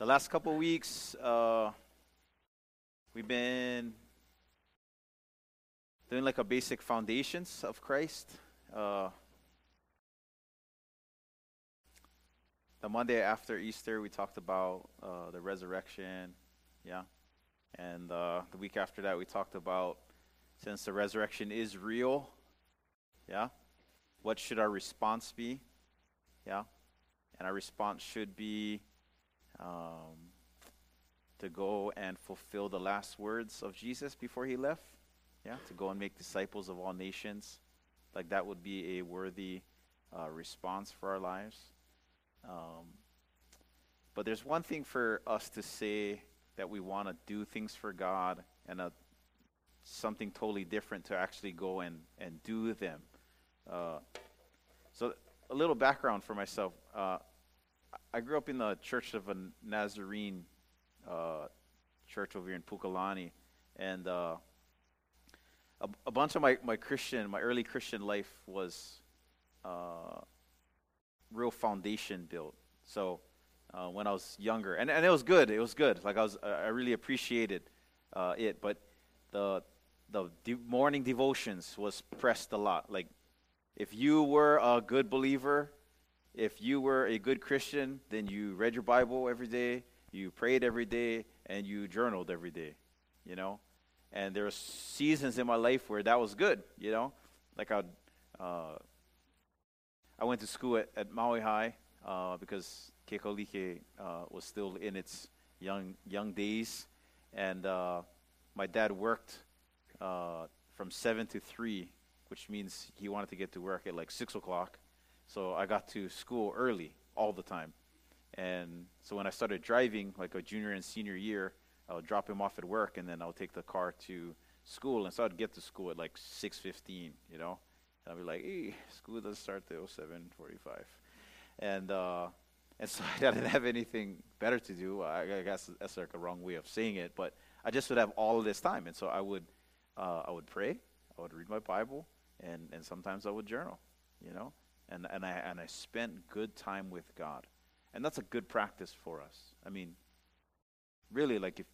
the last couple weeks, uh, we've been doing like a basic foundations of Christ. Uh, the Monday after Easter, we talked about uh, the resurrection, yeah, and uh, the week after that, we talked about since the resurrection is real, yeah, what should our response be, yeah, and our response should be um, to go and fulfill the last words of Jesus before he left. Yeah, to go and make disciples of all nations. Like that would be a worthy uh, response for our lives. Um, but there's one thing for us to say that we want to do things for God, and a, something totally different to actually go and, and do them. Uh, so, a little background for myself. Uh, I grew up in the Church of a Nazarene uh, church over here in Pukalani, and uh, a, a, bunch of my, my Christian, my early Christian life was uh, real foundation built. So uh, when I was younger, and, and it was good, it was good. Like I was, I really appreciated uh, it, but the the de- morning devotions was pressed a lot. Like if you were a good believer, if you were a good Christian, then you read your Bible every day, you prayed every day, and you journaled every day, you know? And there were seasons in my life where that was good, you know? Like I'd, uh, I went to school at, at Maui High uh, because Kekaulike uh, was still in its young, young days. And uh, my dad worked uh, from 7 to 3, which means he wanted to get to work at like 6 o'clock so I got to school early all the time. And so when I started driving, like a junior and senior year, I would drop him off at work, and then I would take the car to school. And so I'd get to school at like 6:15, you know. And I'd be like, "Hey, school doesn't start till 7:45," and uh, and so I didn't have anything better to do. I, I, guess that's like a wrong way of saying it, but I just would have all of this time, and so I would uh, I would pray, I would read my Bible, and and sometimes I would journal, you know and, and, I, and I spent good time with God. And that's a good practice for us. I mean, really, like if,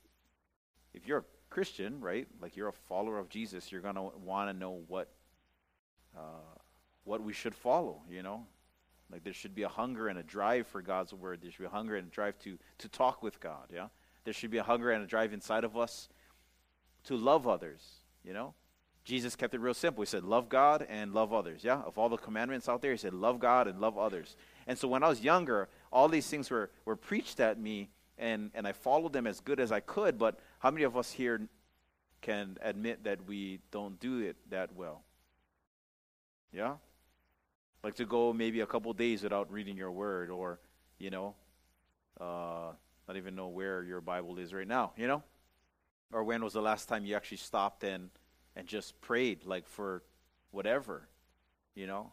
if you're a Christian, right, like you're a follower of Jesus, you're going to want to know what, uh, what we should follow, you know? Like there should be a hunger and a drive for God's word. There should be a hunger and a drive to, to talk with God, yeah? There should be a hunger and a drive inside of us to love others, you know? Jesus kept it real simple. He said, Love God and love others. Yeah? Of all the commandments out there, he said, Love God and love others. And so when I was younger, all these things were, were preached at me, and, and I followed them as good as I could. But how many of us here can admit that we don't do it that well? Yeah? Like to go maybe a couple days without reading your word, or, you know, uh, not even know where your Bible is right now, you know? Or when was the last time you actually stopped and and just prayed like for whatever, you know,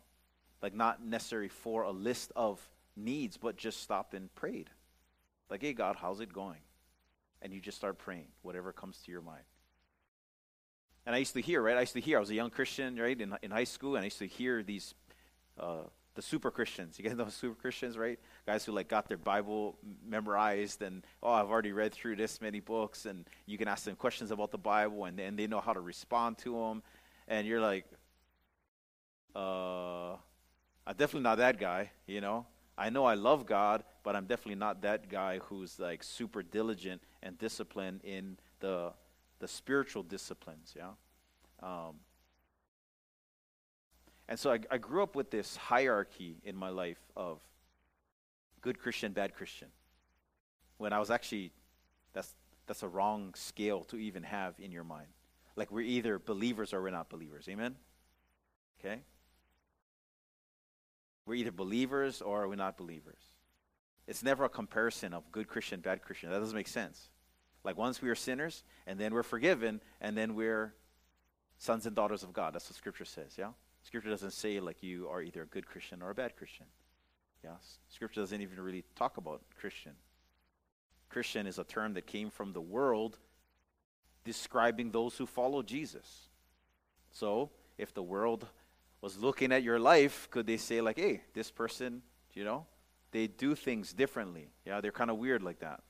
like not necessarily for a list of needs, but just stopped and prayed. Like, hey, God, how's it going? And you just start praying, whatever comes to your mind. And I used to hear, right? I used to hear, I was a young Christian, right, in, in high school, and I used to hear these, uh, the super Christians. You guys know super Christians, right? Guys who like got their Bible memorized and, oh, I've already read through this many books, and you can ask them questions about the Bible, and, and they know how to respond to them. And you're like, uh, I'm definitely not that guy, you know? I know I love God, but I'm definitely not that guy who's like super diligent and disciplined in the the spiritual disciplines, yeah. Um, and so I, I grew up with this hierarchy in my life of good Christian, bad Christian. When I was actually, that's, that's a wrong scale to even have in your mind. Like we're either believers or we're not believers. Amen? Okay? We're either believers or we're not believers. It's never a comparison of good Christian, bad Christian. That doesn't make sense. Like once we are sinners, and then we're forgiven, and then we're sons and daughters of God. That's what Scripture says, yeah? Scripture doesn't say like you are either a good Christian or a bad Christian. Yes. Scripture doesn't even really talk about Christian. Christian is a term that came from the world describing those who follow Jesus. So, if the world was looking at your life, could they say, like, hey, this person, you know, they do things differently? Yeah, they're kind of weird like that.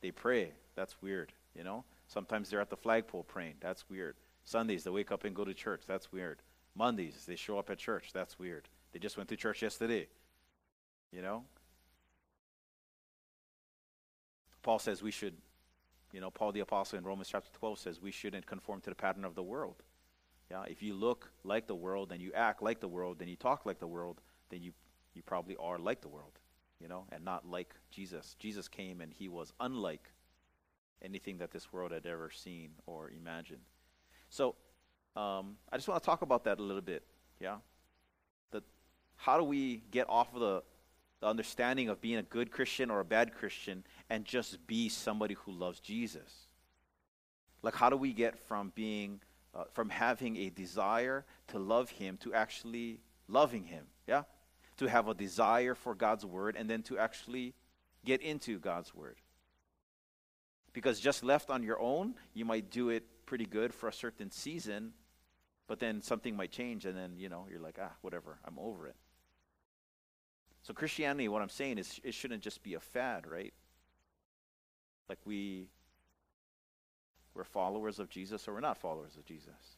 they pray. That's weird, you know? Sometimes they're at the flagpole praying. That's weird. Sundays, they wake up and go to church. That's weird. Mondays, they show up at church. That's weird. They just went to church yesterday. You know? Paul says we should, you know, Paul the Apostle in Romans chapter 12 says we shouldn't conform to the pattern of the world. Yeah, if you look like the world and you act like the world and you talk like the world, then you, you probably are like the world, you know, and not like Jesus. Jesus came and he was unlike anything that this world had ever seen or imagined. So um, I just want to talk about that a little bit. Yeah, that how do we get off of the, the understanding of being a good Christian or a bad Christian and just be somebody who loves Jesus? Like, how do we get from being uh, from having a desire to love Him to actually loving Him? Yeah, to have a desire for God's word and then to actually get into God's word. Because just left on your own, you might do it pretty good for a certain season, but then something might change and then, you know, you're like, ah, whatever, I'm over it. So Christianity, what I'm saying is it shouldn't just be a fad, right? Like we we're followers of Jesus or we're not followers of Jesus.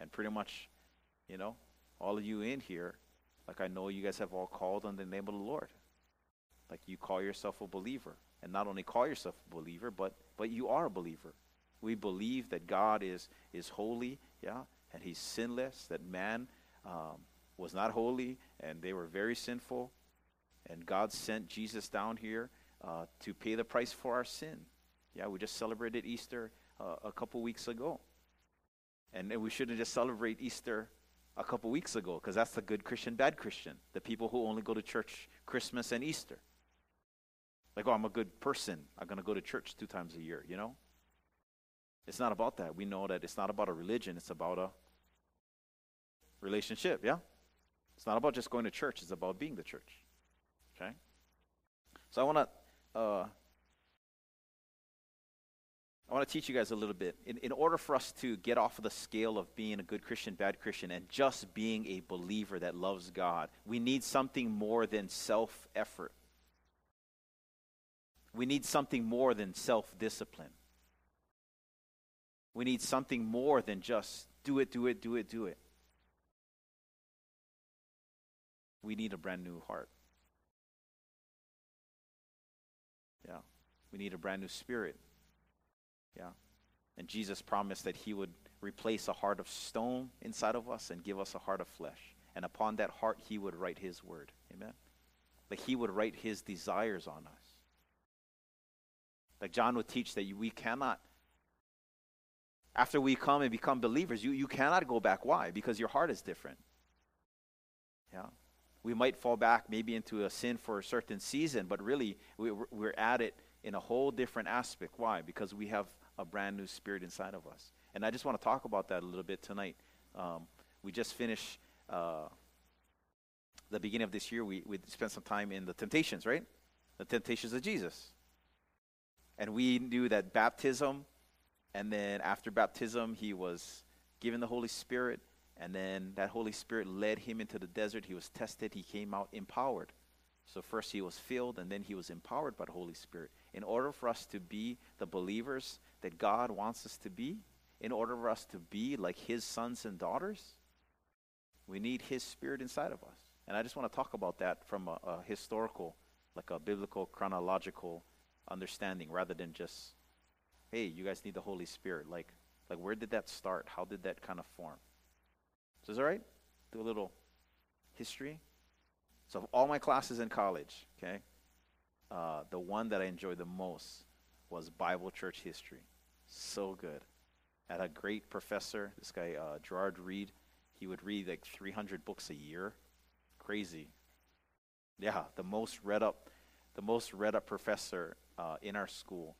And pretty much, you know, all of you in here, like I know you guys have all called on the name of the Lord. Like you call yourself a believer and not only call yourself a believer, but but you are a believer. We believe that God is is holy, yeah, and He's sinless. That man um, was not holy, and they were very sinful, and God sent Jesus down here uh, to pay the price for our sin. Yeah, we just celebrated Easter uh, a couple weeks ago, and, and we shouldn't just celebrate Easter a couple weeks ago because that's the good Christian, bad Christian, the people who only go to church Christmas and Easter. Like, oh, I'm a good person. I'm going to go to church two times a year, you know? It's not about that. We know that it's not about a religion, it's about a relationship, yeah? It's not about just going to church, it's about being the church. Okay? So I want to uh, I want to teach you guys a little bit. In, in order for us to get off of the scale of being a good Christian, bad Christian, and just being a believer that loves God, we need something more than self effort. We need something more than self discipline. We need something more than just do it, do it, do it, do it. We need a brand new heart. Yeah. We need a brand new spirit. Yeah. And Jesus promised that he would replace a heart of stone inside of us and give us a heart of flesh. And upon that heart, he would write his word. Amen. Like he would write his desires on us. Like John would teach that we cannot, after we come and become believers, you, you cannot go back. Why? Because your heart is different. Yeah. We might fall back maybe into a sin for a certain season, but really we, we're at it in a whole different aspect. Why? Because we have a brand new spirit inside of us. And I just want to talk about that a little bit tonight. Um, we just finished uh, the beginning of this year. We, we spent some time in the temptations, right? The temptations of Jesus. And we knew that baptism, and then after baptism, he was given the Holy Spirit, and then that Holy Spirit led him into the desert. He was tested, he came out empowered. So first he was filled, and then he was empowered by the Holy Spirit. In order for us to be the believers that God wants us to be, in order for us to be like His sons and daughters, we need His Spirit inside of us. And I just want to talk about that from a, a historical, like a biblical, chronological understanding, rather than just, hey, you guys need the Holy Spirit. Like, like where did that start? How did that kind of form? So is that right? Do a little history. So all my classes in college, okay, uh, the one that I enjoyed the most was Bible church history. So good. I had a great professor, this guy, uh, Gerard Reed. He would read like 300 books a year. Crazy. Yeah, the most read up, the most read up professor uh, in our school.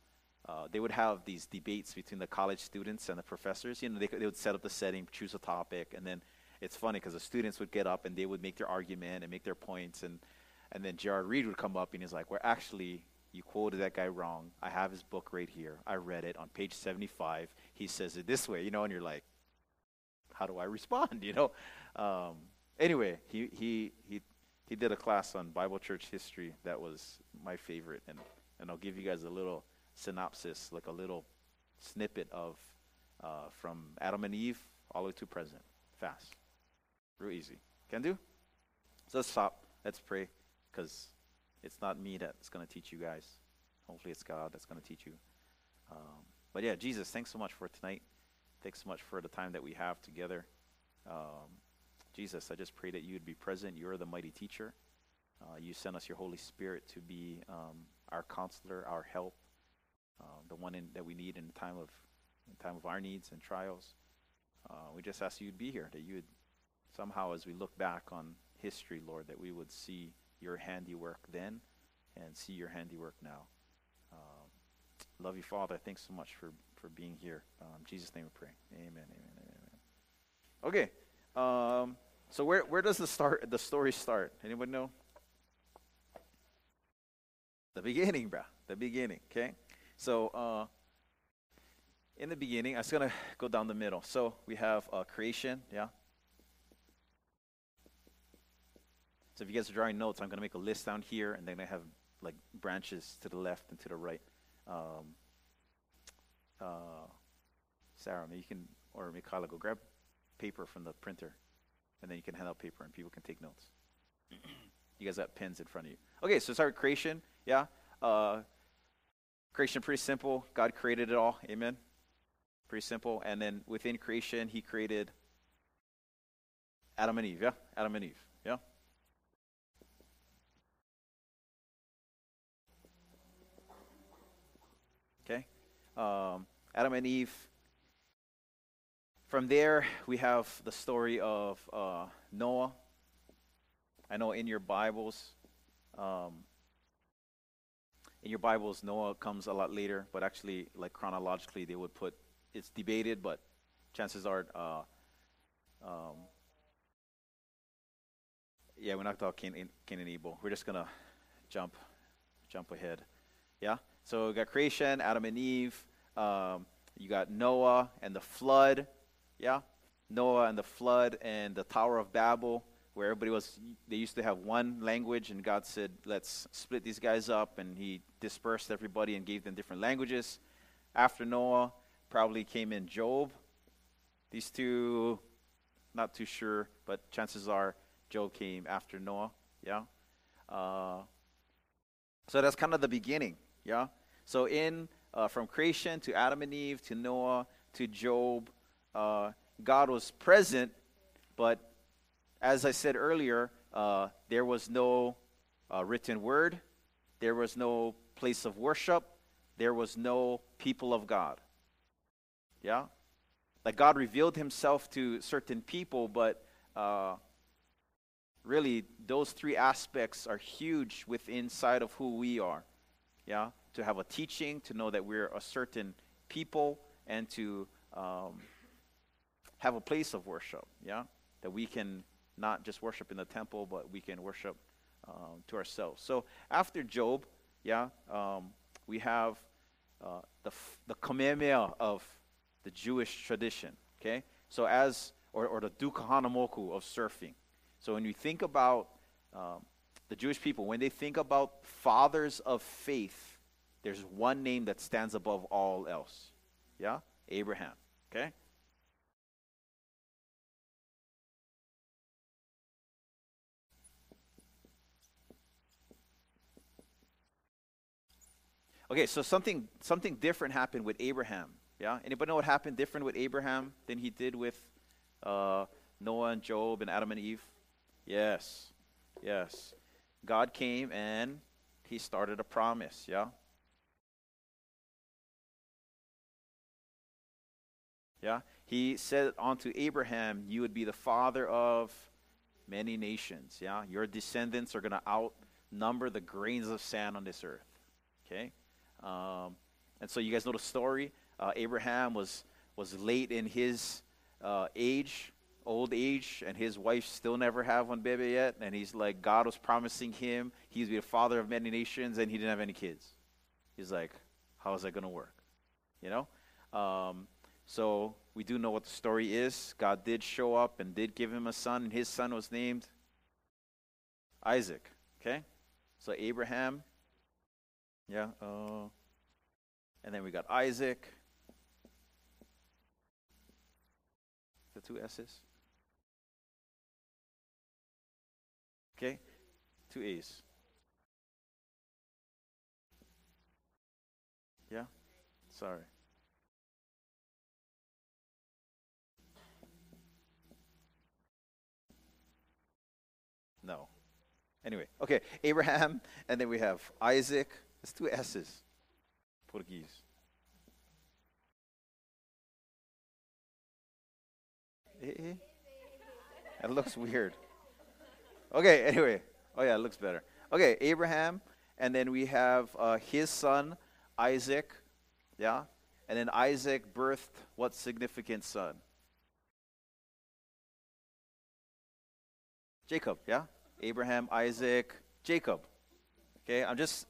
Uh, they would have these debates between the college students and the professors. You know, they, they would set up the setting, choose a topic, and then it's funny because the students would get up and they would make their argument and make their points, and and then Gerard Reed would come up and he's like, "We're actually you quoted that guy wrong. I have his book right here. I read it on page 75. He says it this way, you know, and you're like, how do I respond, you know? Um, anyway, he, he, he, he did a class on Bible church history that was my favorite, and, and I'll give you guys a little, synopsis, like a little snippet of uh, from Adam and Eve all the way to present. Fast. Real easy. Can do? So let's stop. Let's pray because it's not me that's going to teach you guys. Hopefully, it's God that's going to teach you. Um, but yeah, Jesus, thanks so much for tonight. Thanks so much for the time that we have together. Um, Jesus, I just pray that you would be present. You're the mighty teacher. Uh, you sent us your Holy Spirit to be um, our counselor, our help, uh, the one in, that we need in time of in time of our needs and trials. Uh, we just ask you'd be here, that you would somehow, as we look back on history, Lord, that we would see your handiwork then and see your handiwork now. Um, love you, Father. Thanks so much for, for being here. Um, Jesus' name we pray. Amen, amen, amen. Okay. Um, so where, where does the start the story start? Anyone know? The beginning, bro. The beginning. Okay. So uh, in the beginning, I'm just gonna go down the middle. So we have uh, creation. Yeah. So if you guys are drawing notes, I'm gonna make a list down here, and then I have like branches to the left and to the right. Um, uh, Sarah, maybe you can, or Mikhaila, go grab paper from the printer, and then you can hand out paper, and people can take notes. you guys got pens in front of you. Okay, so start creation. Yeah. Uh, creation pretty simple. God created it all. Amen. Pretty simple. And then within creation, He created Adam and Eve. Yeah. Adam and Eve. Yeah. Okay. Um, Adam and Eve. From there, we have the story of uh, Noah. I know in your Bibles, um, in your Bibles, Noah comes a lot later, but actually, like chronologically, they would put it's debated, but chances are, uh, um, yeah, we're not talking Cain, and Abel. We're just gonna jump, jump ahead. Yeah. So we got creation, Adam and Eve. Um, you got Noah and the flood. Yeah. Noah and the flood and the Tower of Babel where everybody was, they used to have one language, and God said, let's split these guys up, and He dispersed everybody and gave them different languages. After Noah, probably came in Job. These two, not too sure, but chances are Job came after Noah. Yeah. Uh, so that's kind of the beginning. Yeah. So in uh, from creation to Adam and Eve to Noah to Job, uh, God was present, but as I said earlier, uh, there was no uh, written word, there was no place of worship, there was no people of God. Yeah? Like God revealed himself to certain people, but uh, really, those three aspects are huge within inside of who we are. Yeah? To have a teaching, to know that we're a certain people, and to um, have a place of worship. Yeah? That we can not just worship in the temple, but we can worship um, to ourselves. So after Job, yeah, um, we have uh, the, the kamehameha of the Jewish tradition, okay? So as, or, or the Duke Kahanamoku of surfing. So when you think about um, the Jewish people, when they think about fathers of faith, there's one name that stands above all else. Yeah? Abraham. Okay? Okay, so something something different happened with Abraham. Yeah, anybody know what happened different with Abraham than he did with uh, Noah and Job and Adam and Eve? Yes, yes. God came and he started a promise. Yeah. Yeah. He said unto Abraham, You would be the father of many nations. Yeah. Your descendants are going to outnumber the grains of sand on this earth. Okay. Um, and so you guys know the story. Uh, Abraham was was late in his uh, age, old age, and his wife still never have one baby yet. And he's like, God was promising him he's be the father of many nations, and he didn't have any kids. He's like, how is that going to work? You know. Um, so we do know what the story is. God did show up and did give him a son, and his son was named Isaac. Okay. So Abraham yeah. Uh, And then we got Isaac. The two S's. Okay? Two A's. Yeah? Sorry. No. Anyway, okay, Abraham, and then we have Isaac. It's two S's. Portuguese. Eh, eh. That looks weird. Okay, anyway. Oh, yeah, it looks better. Okay, Abraham, and then we have uh, his son, Isaac. Yeah? And then Isaac birthed what significant son? Jacob, yeah? Abraham, Isaac, Jacob. Okay, I'm just.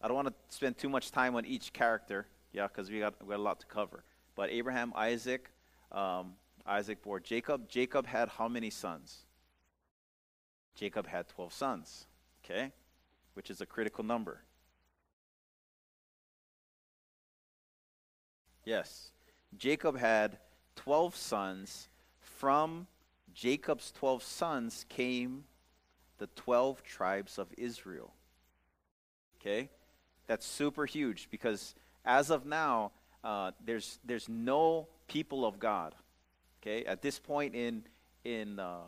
I don't want to spend too much time on each character, yeah, because we got, we got a lot to cover. But Abraham, Isaac, um, Isaac bore Jacob. Jacob had how many sons? Jacob had 12 sons, okay, which is a critical number. Yes, Jacob had 12 sons from Jacob's 12 sons came the 12 tribes of Israel. Okay? That's super huge because as of now, uh, there's, there's no people of God. Okay? At this point in, in uh,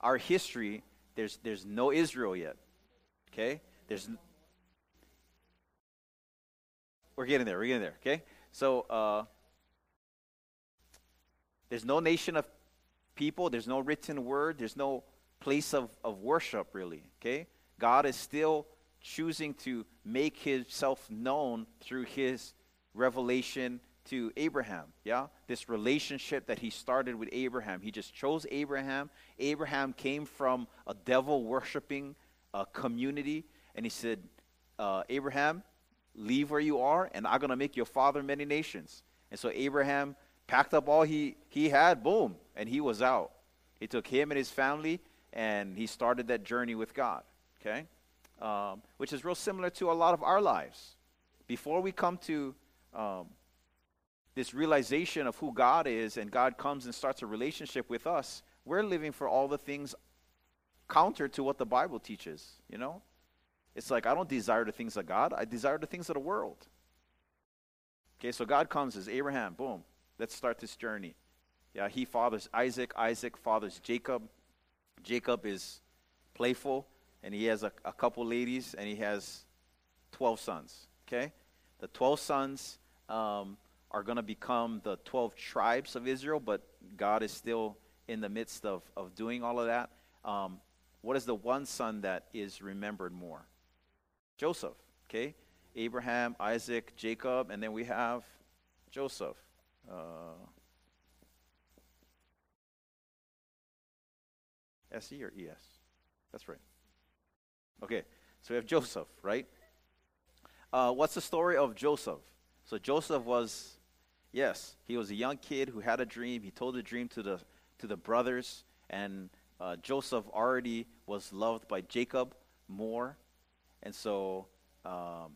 our history, there's, there's no Israel yet. Okay? There's. We're getting there. We're getting there. Okay? So, uh, there's no nation of people, there's no written word, there's no place of, of worship, really. Okay? God is still choosing to make himself known through his revelation to Abraham. Yeah? This relationship that he started with Abraham. He just chose Abraham. Abraham came from a devil worshiping uh, community, and he said, uh, Abraham, leave where you are, and I'm going to make your father many nations. And so Abraham packed up all he, he had, boom, and he was out. He took him and his family, and he started that journey with God, okay? Um, which is real similar to a lot of our lives. Before we come to um, this realization of who God is, and God comes and starts a relationship with us, we're living for all the things counter to what the Bible teaches, you know? It's like, I don't desire the things of God, I desire the things of the world. Okay, so God comes as Abraham, boom, Let's start this journey. Yeah, he fathers Isaac. Isaac fathers Jacob. Jacob is playful, and he has a, a couple ladies, and he has 12 sons. Okay? The 12 sons um, are going to become the 12 tribes of Israel, but God is still in the midst of, of doing all of that. Um, what is the one son that is remembered more? Joseph. Okay? Abraham, Isaac, Jacob, and then we have Joseph. Uh, SE or ES? That's right. Okay, so we have Joseph, right? Uh, what's the story of Joseph? So Joseph was, yes, he was a young kid who had a dream. He told the dream to the to the brothers, and uh, Joseph already was loved by Jacob more, and so um,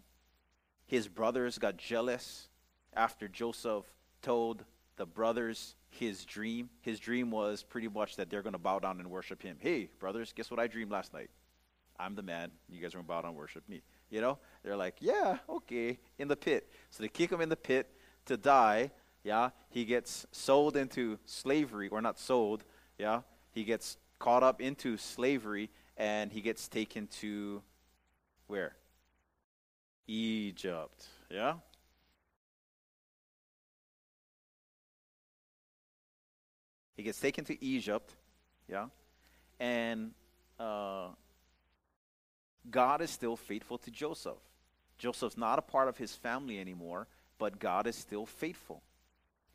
his brothers got jealous after Joseph told the brothers his dream. His dream was pretty much that they're going to bow down and worship him. Hey, brothers, guess what I dreamed last night? I'm the man. You guys are going to bow down and worship me. You know? They're like, yeah, okay, in the pit. So they kick him in the pit to die. Yeah? He gets sold into slavery, or not sold. Yeah? He gets caught up into slavery and he gets taken to where? Egypt. Yeah? He gets taken to Egypt, yeah, and uh, God is still faithful to Joseph. Joseph's not a part of his family anymore, but God is still faithful.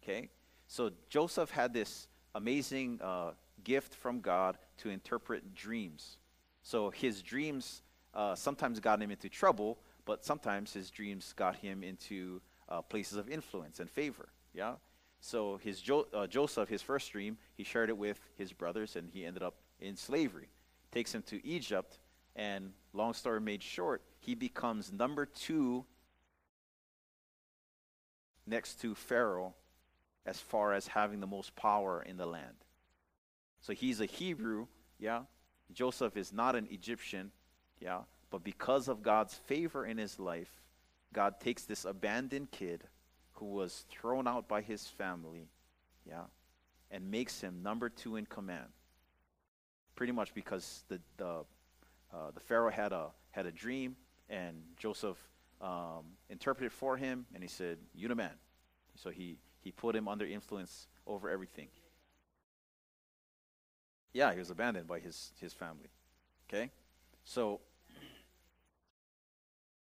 Okay? So Joseph had this amazing uh, gift from God to interpret dreams. So his dreams uh, sometimes got him into trouble, but sometimes his dreams got him into uh, places of influence and favor. Yeah? So his jo- uh, Joseph, his first dream, he shared it with his brothers, and he ended up in slavery. Takes him to Egypt, And long story made short, he becomes number two next to Pharaoh as far as having the most power in the land. So he's a Hebrew, yeah. Joseph is not an Egyptian, yeah. But because of God's favor in his life, God takes this abandoned kid who was thrown out by his family, yeah, and makes him number two in command. Pretty much because the the uh, the Pharaoh had a had a dream, and Joseph um, interpreted for him, and he said, "You the man." So he he put him under influence over everything. Yeah, he was abandoned by his his family. Okay, so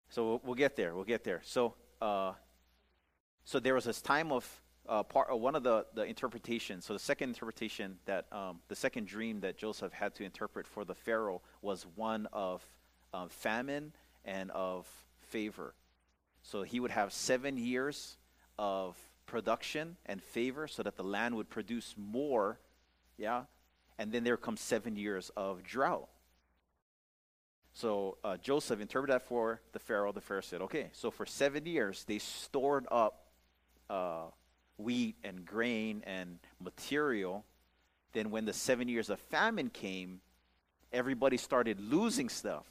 so we'll, we'll get there. We'll get there. So uh, so there was this time of uh, part one of the the interpretations. So the second interpretation that um, the second dream that Joseph had to interpret for the Pharaoh was one of um, famine and of favor. So he would have seven years of production and favor so that the land would produce more, yeah? And then there comes seven years of drought. So uh, Joseph interpreted that for the Pharaoh. The Pharaoh said, okay, so for seven years they stored up uh, wheat and grain and material. Then when the seven years of famine came, everybody started losing stuff.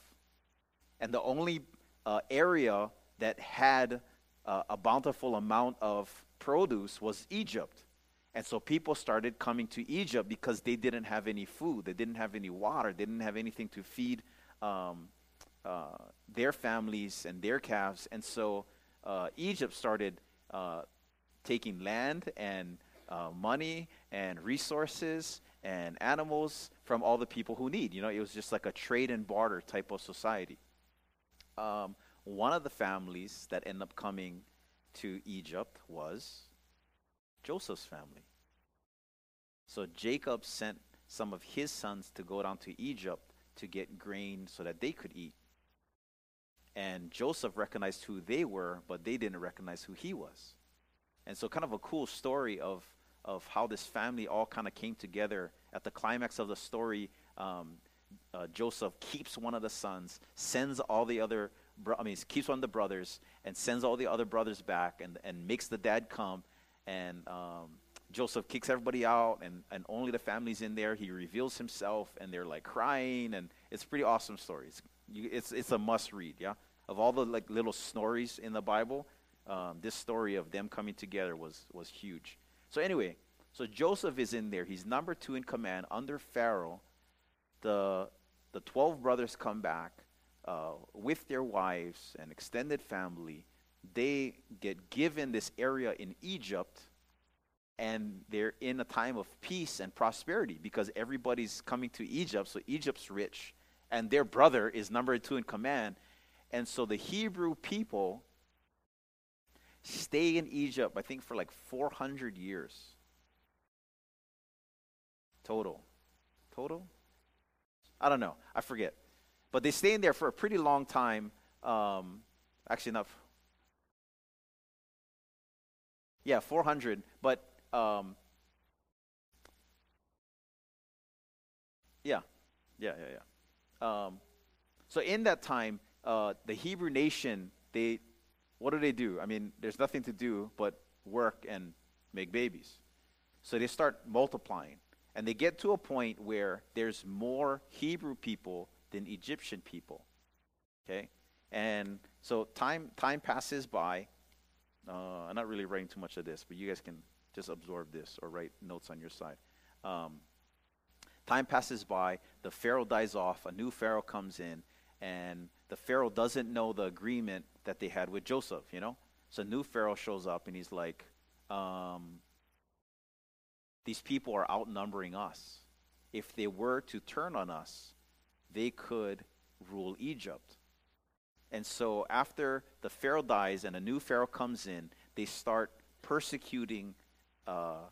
And the only uh, area that had uh, a bountiful amount of produce was Egypt. And so people started coming to Egypt because they didn't have any food, they didn't have any water, they didn't have anything to feed um, uh, their families and their calves. And so uh, Egypt started uh, taking land and uh, money and resources and animals from all the people who need. You know, it was just like a trade and barter type of society. Um, one of the families that ended up coming to Egypt was Joseph's family. So Jacob sent some of his sons to go down to Egypt to get grain so that they could eat. And Joseph recognized who they were, but they didn't recognize who he was. And so, kind of a cool story of, of how this family all kind of came together. At the climax of the story, um, uh, Joseph keeps one of the sons, sends all the other, bro- I mean, keeps one of the brothers, and sends all the other brothers back, and, and makes the dad come. And um, Joseph kicks everybody out, and, and only the family's in there. He reveals himself, and they're like crying, and it's pretty awesome story. It's, you, it's, it's a must read, yeah? Of all the like little stories in the Bible, um, this story of them coming together was, was huge. So, anyway, so Joseph is in there. He's number two in command under Pharaoh. The, the 12 brothers come back uh, with their wives and extended family. They get given this area in Egypt and they're in a time of peace and prosperity because everybody's coming to Egypt, so Egypt's rich, and their brother is number two in command. And so the Hebrew people stay in Egypt, I think, for like 400 years. Total. Total? I don't know. I forget. But they stay in there for a pretty long time. Um, actually, not. Yeah, 400. But um, yeah, yeah, yeah, yeah. Um, so in that time, uh, the Hebrew nation, they, what do they do? I mean, there's nothing to do but work and make babies. So they start multiplying. And they get to a point where there's more Hebrew people than Egyptian people. Okay? And so time time passes by. Uh, I'm not really writing too much of this, but you guys can just absorb this or write notes on your side. Um, time passes by, the Pharaoh dies off, a new Pharaoh comes in, and the Pharaoh doesn't know the agreement that they had with Joseph, you know? So new Pharaoh shows up and he's like, um, these people are outnumbering us. If they were to turn on us, they could rule Egypt. And so after the Pharaoh dies and a new Pharaoh comes in, they start persecuting uh,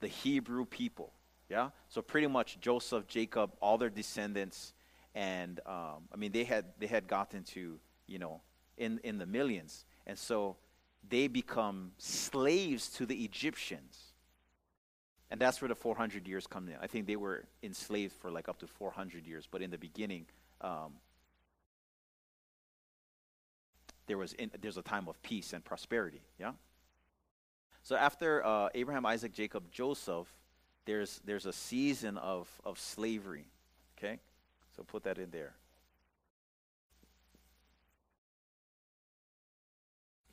the Hebrew people. Yeah, so pretty much Joseph, Jacob, all their descendants, and um, I mean they had they had gotten to you know in in the millions, and so they become slaves to the Egyptians. And that's where the 400 years come in. I think they were enslaved for like up to 400 years, but in the beginning, um, there was in, there's a time of peace and prosperity. Yeah. So after uh, Abraham, Isaac, Jacob, Joseph, there's there's a season of of slavery. Okay, so put that in there.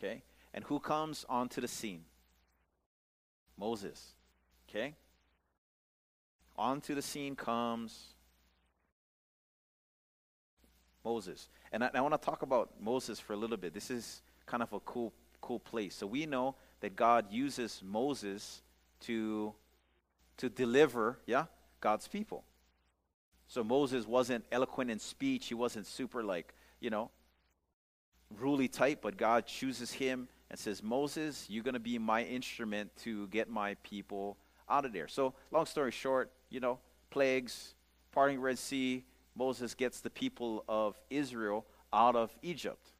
Okay, and who comes onto the scene? Moses. Okay. Onto the scene comes Moses. And I, I want to talk about Moses for a little bit. This is kind of a cool, cool place. So we know that God uses Moses to, to deliver, yeah, God's people. So Moses wasn't eloquent in speech. He wasn't super like, you know, ruly type, but God chooses him and says, Moses, you're going to be my instrument to get my people out of there. So, long story short, you know, plagues, parting Red Sea, Moses gets the people of Israel out of Egypt.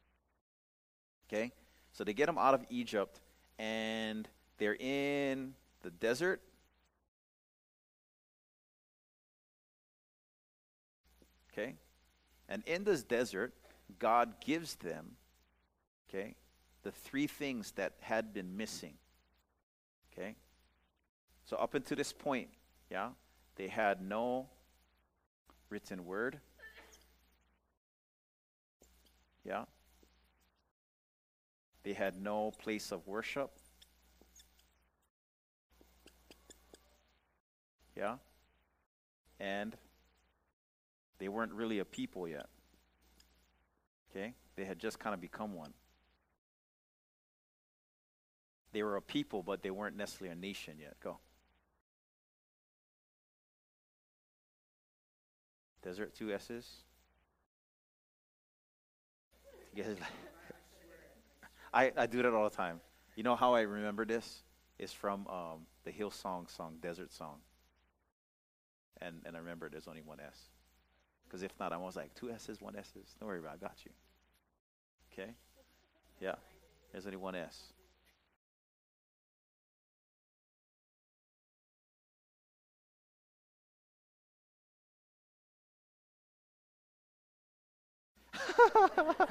Okay? So they get them out of Egypt and they're in the desert. Okay? And in this desert, God gives them, okay, the three things that had been missing. Okay? So up until this point, yeah, they had no written word. Yeah. They had no place of worship. Yeah. And they weren't really a people yet. Okay? They had just kind of become one. They were a people, but they weren't necessarily a nation yet. Go. Desert two S's. I, I do that all the time. You know how I remember this? It's from um, the Hillsong song, song, Desert Song. And, and I remember there's only one S. Because if not, I was like, two S's, one S's. Don't worry about it, I got you. Okay? Yeah. There's only one S.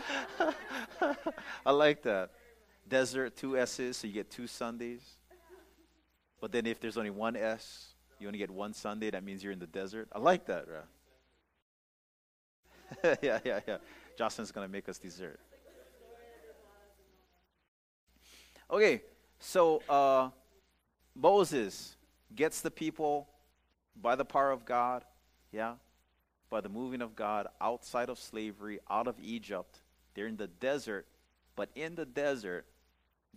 I like that. Desert, two S's, so you get two Sundays. But then if there's only one S, you only get one Sunday, that means you're in the desert. I like that, right? yeah, yeah, yeah. Jocelyn's going to make us dessert. Okay, so uh, Moses gets the people by the power of God, yeah, by the moving of God outside of slavery, out of Egypt. They're in the desert, but in the desert,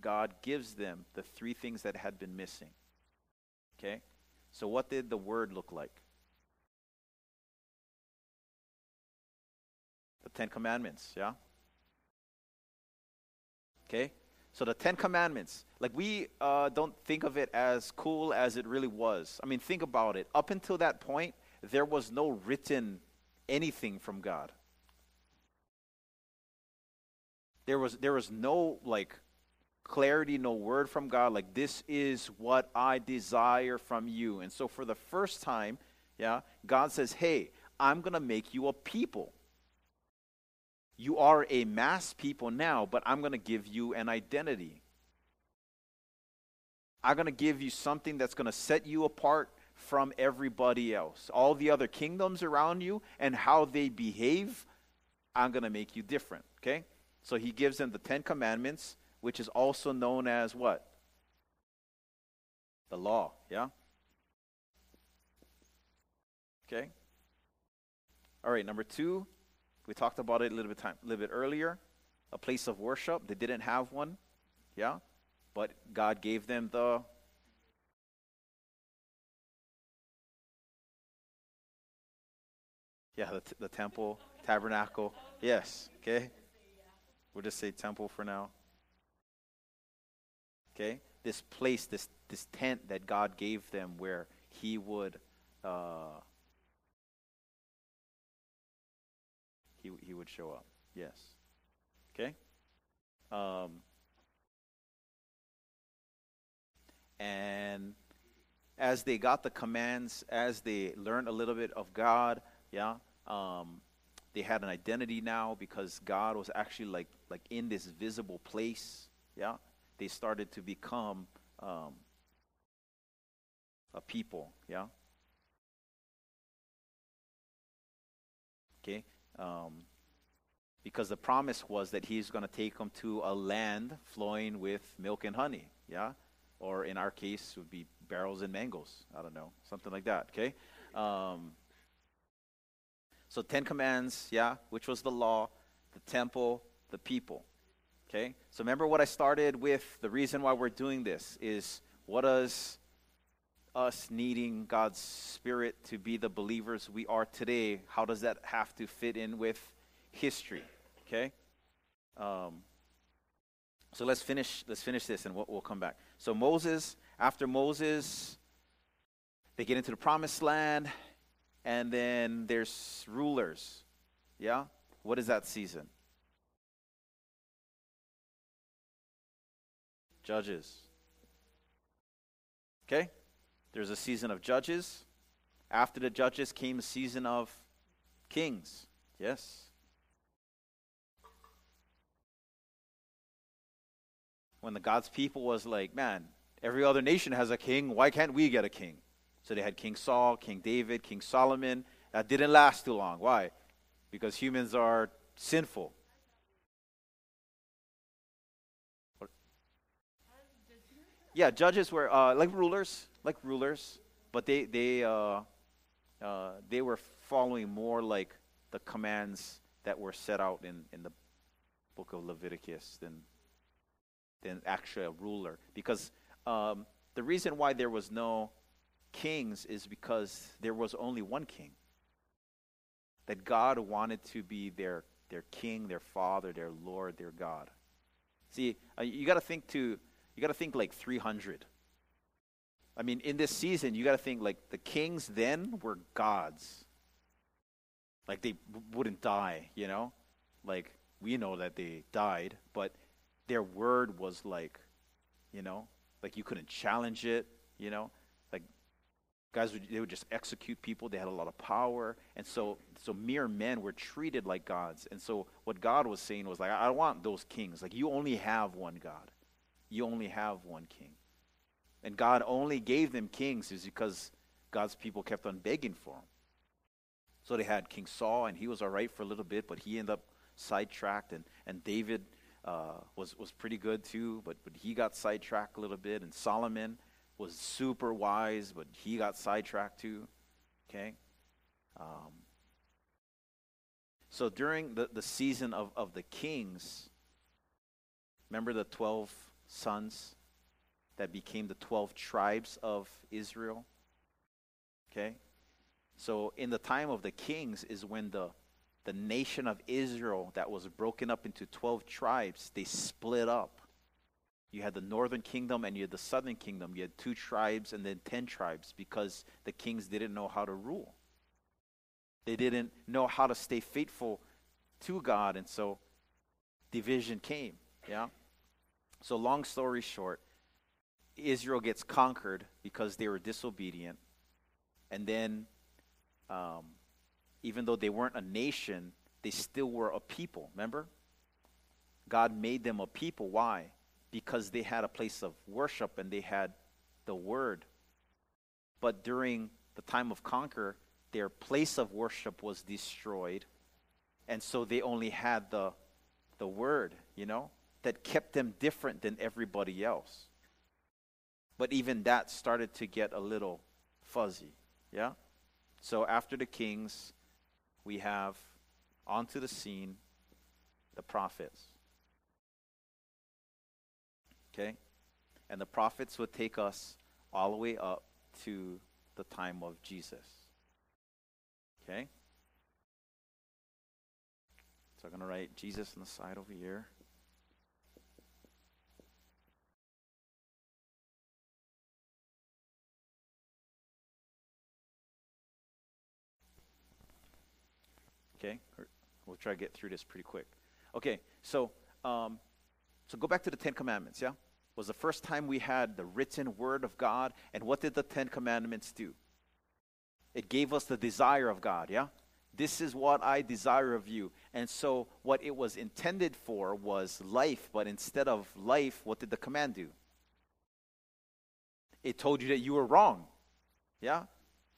God gives them the three things that had been missing. Okay? So, what did the word look like? The Ten Commandments, yeah? Okay? So, the Ten Commandments, like we uh, don't think of it as cool as it really was. I mean, think about it. Up until that point, there was no written anything from God. There was there was no like clarity, no word from God like this is what I desire from you. And so for the first time, yeah, God says, "Hey, I'm to make you a people. You are a mass people now, but I'm to give you an identity. I'm to give you something that's to set you apart from everybody else. All the other kingdoms around you and how they behave, I'm going to make you different. Okay? So he gives them the Ten Commandments, which is also known as what? The law. Yeah? Okay? All right, number two, we talked about it a little bit time, a little bit earlier. A place of worship. They didn't have one. Yeah? But God gave them the Yeah, the, t- the temple, tabernacle. Yes, okay? We'll just say temple for now. Okay? This place, this, this tent that God gave them where He would. Uh, he, he would show up. Yes. Okay? Um, and as they got the commands, as they learned a little bit of God, yeah, um, they had an identity now because God was actually like like in this visible place. Yeah, they started to become um, a people. Yeah. Okay. Um, because the promise was that he's going to take them to a land flowing with milk and honey. Yeah. Or in our case, would be barrels and mangoes. I don't know, something like that. Okay. Um, so Ten Commands, yeah, which was the law, the temple, the people. Okay? So remember what I started with? The reason why we're doing this is what does us needing God's Spirit to be the believers we are today, how does that have to fit in with history? Okay? Um, so let's finish let's finish this and we'll, we'll come back. So Moses, after Moses, they get into the promised land and then there's rulers. Yeah? What is that season? Judges. Okay? There's a season of judges. After the judges came a season of kings. Yes? When the God's people was like, man, every other nation has a king. Why can't we get a king? So they had King Saul, King David, King Solomon. That didn't last too long. Why? Because humans are sinful. Yeah, judges were uh, like rulers, like rulers, but they they uh, uh, they were following more like the commands that were set out in, in the book of Leviticus than than actually a ruler. Because um, the reason why there was no kings is because there was only one king. That God wanted to be their, their king, their father, their Lord, their God. See, uh, you got to think to, you got to think like 300. I mean, in this season, you got to think like the kings then were gods. Like they w- wouldn't die, you know? Like we know that they died, but their word was like, you know, like you couldn't challenge it, you know? Guys would, they would just execute people. They had a lot of power. And so so mere men were treated like gods. And so what god was saying was like i want those kings. Like you only have one god. You only have one king. And god only gave them kings is because god's people kept on begging for them so they had king saul and he was all right for a little bit but he ended up sidetracked. And and david uh, was was pretty good too but but he got sidetracked a little bit. And solomon was super wise, but he got sidetracked too. Okay? Um, so during the, the season of, of the kings, remember the 12 sons that became the 12 tribes of Israel? Okay? So in the time of the kings is when the the nation of Israel that was broken up into 12 tribes, they split up. You had the northern kingdom and you had the southern kingdom. You had two tribes and then ten tribes because the kings didn't know how to rule. They didn't know how to stay faithful to God, and so division came. Yeah? So, long story short, Israel gets conquered because they were disobedient. And then, um, even though they weren't a nation, they still were a people. Remember? God made them a people. Why? Because they had a place of worship and they had the word. But during the time of conquer, their place of worship was destroyed. And so they only had the, the word, you know, that kept them different than everybody else. But even that started to get a little fuzzy, yeah? So after the kings, we have onto the scene the prophets. Okay? And the prophets would take us all the way up to the time of Jesus. Okay? So I'm going to write Jesus on the side over here. Okay? We'll try to get through this pretty quick. Okay, so um, so go back to the Ten Commandments, yeah? Was the first time we had the written word of God. And what did the Ten Commandments do? It gave us the desire of God, yeah? This is what I desire of you. And so, what it was intended for was life, but instead of life, what did the command do? It told you that you were wrong. Yeah?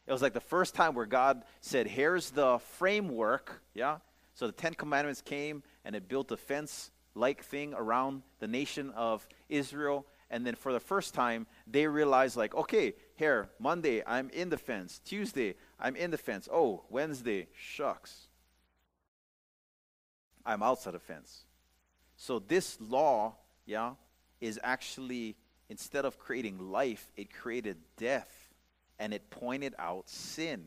It was like the first time where God said, Here's the framework. Yeah? So the Ten Commandments came and it built a fence like thing around the nation of Israel. And then for the first time, they realize, like, okay, here, Monday, I'm in the fence. Tuesday, I'm in the fence. Oh, Wednesday, shucks. I'm outside the fence. So this law, yeah, is actually, instead of creating life, it created death and it pointed out sin.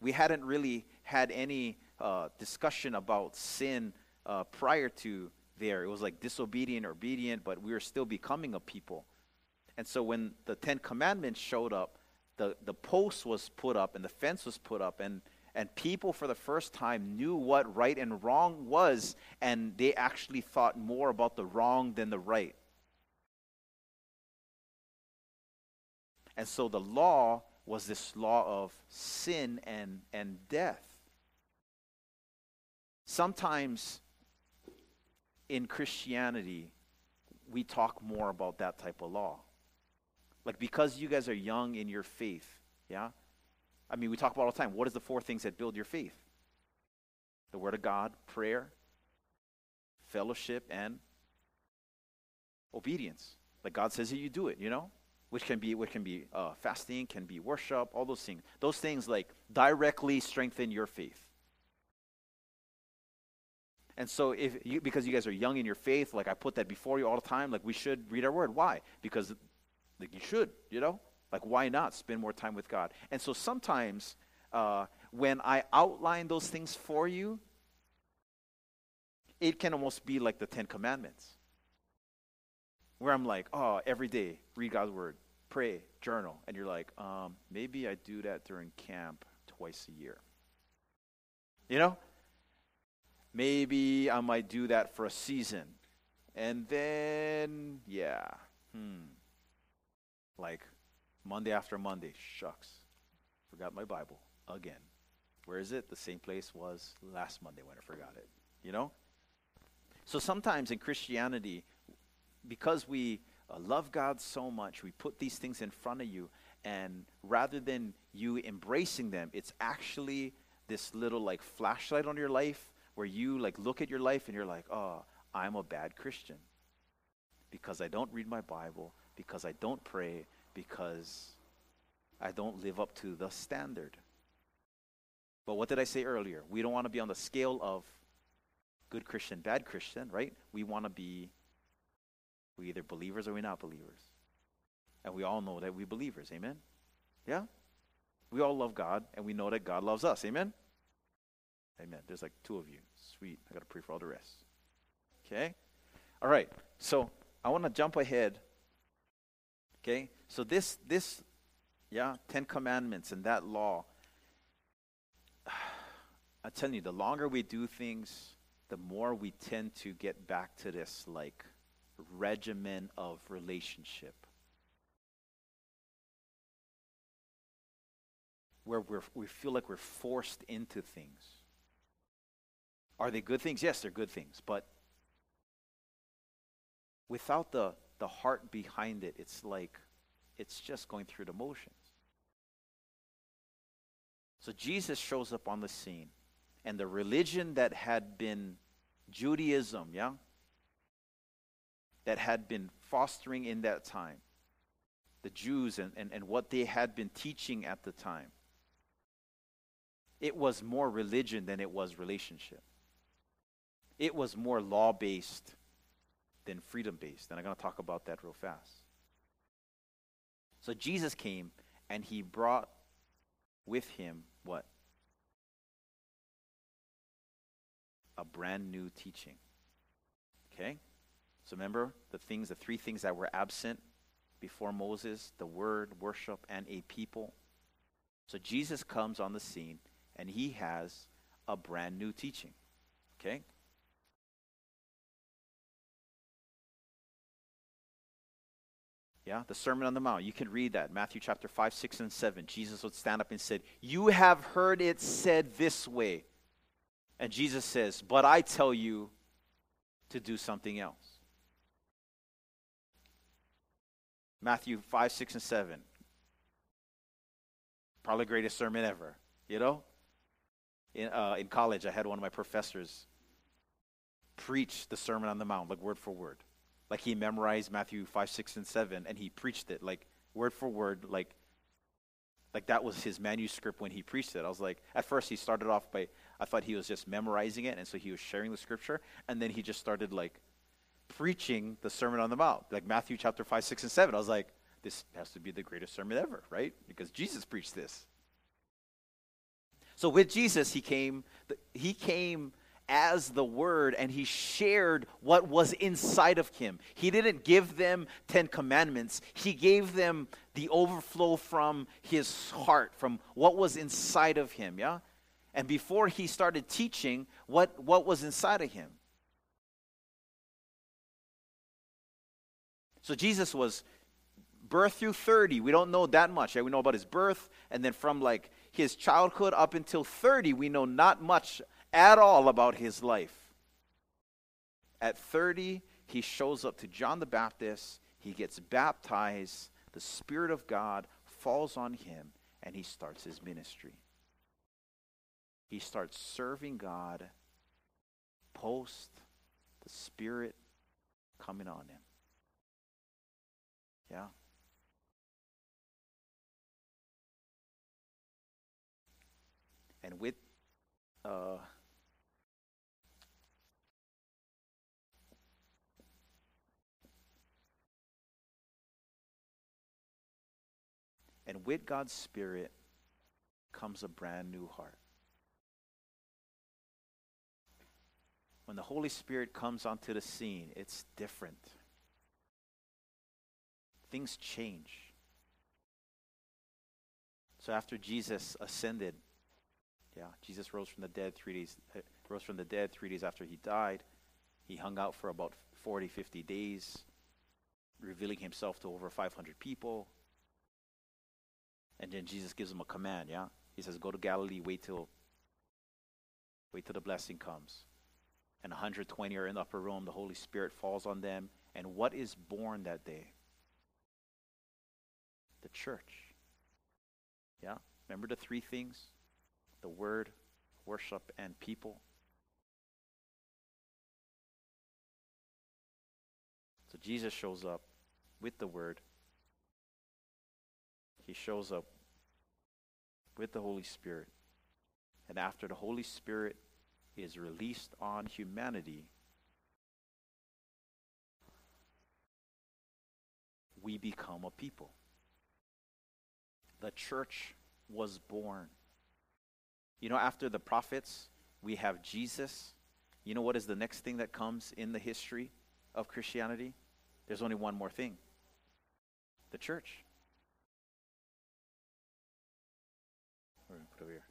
We hadn't really had any uh, discussion about sin uh, prior to there. It was like disobedient or obedient, but we were still becoming a people. And so when the Ten Commandments showed up, the, the post was put up and the fence was put up, and, and people for the first time knew what right and wrong was, and they actually thought more about the wrong than the right. And so the law was this law of sin and, and death. Sometimes in Christianity, we talk more about that type of law. Like, because you guys are young in your faith, yeah? I mean, we talk about all the time. What is the four things that build your faith? The Word of God, prayer, fellowship, and obedience. Like God says that you do it, you know? which can be which can be uh, fasting, can be worship, all those things. Those things like directly strengthen your faith. And so, if you, because you guys are young in your faith, like I put that before you all the time, like we should read our word. Why? Because like you should, you know, like why not spend more time with God? And so sometimes uh, when I outline those things for you, it can almost be like the Ten Commandments where I'm like, oh, every day, read God's word, pray, journal. And you're like, um, maybe I do that during camp twice a year. You know? Maybe I might do that for a season. And then, yeah, hmm. Like Monday after Monday, shucks, forgot my Bible again. Where is it? The same place was last Monday when I forgot it. You know? So sometimes in Christianity, because we uh, love God so much, we put these things in front of you, and rather than you embracing them, it's actually this little like flashlight on your life where you like look at your life and you're like, oh, I'm a bad Christian because I don't read my Bible, because I don't pray, because I don't live up to the standard. But what did I say earlier? We don't want to be on the scale of good Christian, bad Christian, right? We want to be we either believers or we not believers. And we all know that we believers. Amen? Yeah? We all love God, and we know that God loves us. Amen? Amen. There's like two of you. Sweet. I got to pray for all the rest. Okay? All right. So I want to jump ahead. Okay? So this, this, yeah, Ten Commandments and that law. I'm telling you, the longer we do things, the more we tend to get back to this like regimen of relationship. Where we we feel like we're forced into things. Are they good things? Yes, they're good things. But without the, the heart behind it, it's like it's just going through the motions. So Jesus shows up on the scene, and the religion that had been Judaism, yeah, that had been fostering in that time, the Jews and, and, and what they had been teaching at the time. It was more religion than it was relationship. It was more law based than freedom based. And I'm going to talk about that real fast. So Jesus came and he brought with him what? A brand new teaching. Okay? So remember the things, the three things that were absent before Moses the word, worship, and a people. So Jesus comes on the scene and he has a brand new teaching. Okay? Yeah, the Sermon on the Mount. You can read that. Matthew chapter 5, 6, and 7. Jesus would stand up and said, You have heard it said this way. And Jesus says, But I tell you to do something else. Matthew 5, 6, and 7. Probably greatest sermon ever, you know? In, uh, in college, I had one of my professors preach the Sermon on the Mount, like word for word. Like he memorized Matthew 5, 6, and 7, and he preached it, like word for word, like like that was his manuscript when he preached it. I was like, at first he started off by, I thought he was just memorizing it, and so he was sharing the scripture, and then he just started like preaching the Sermon on the Mount, like Matthew chapter 5, 6, and 7. I was like, this has to be the greatest sermon ever, right? Because Jesus preached this. So with Jesus, he came, he came as the Word and he shared what was inside of him. He didn't give them Ten Commandments, he gave them the overflow from his heart, from what was inside of him, yeah? And before he started teaching, what, what was inside of him? So Jesus was birth through 30. We don't know that much. We know about his birth, and then from like his childhood up until 30, we know not much at all about his life. At 30, he shows up to John the Baptist, he gets baptized, the Spirit of God falls on him, and he starts his ministry. He starts serving God post the Spirit coming on him. Yeah? And with uh, And with God's Spirit comes a brand new heart. When the Holy Spirit comes onto the scene, it's different. Things change. So after Jesus ascended, yeah, Jesus rose from the dead three days, uh, rose from the dead three days after he died. He hung out for about 40, 50 days, revealing himself to over 500 people. And then Jesus gives him a command, yeah? He says, Go to Galilee, wait till wait till the blessing comes. And 120 are in the upper room, the Holy Spirit falls on them. And what is born that day? The church. Yeah? Remember the three things? The word, worship, and people. So Jesus shows up with the word, he shows up with the Holy Spirit. And after the Holy Spirit is released on humanity, we become a people. The church was born. You know, after the prophets, we have Jesus. You know what is the next thing that comes in the history of Christianity? There's only one more thing the church. put over here.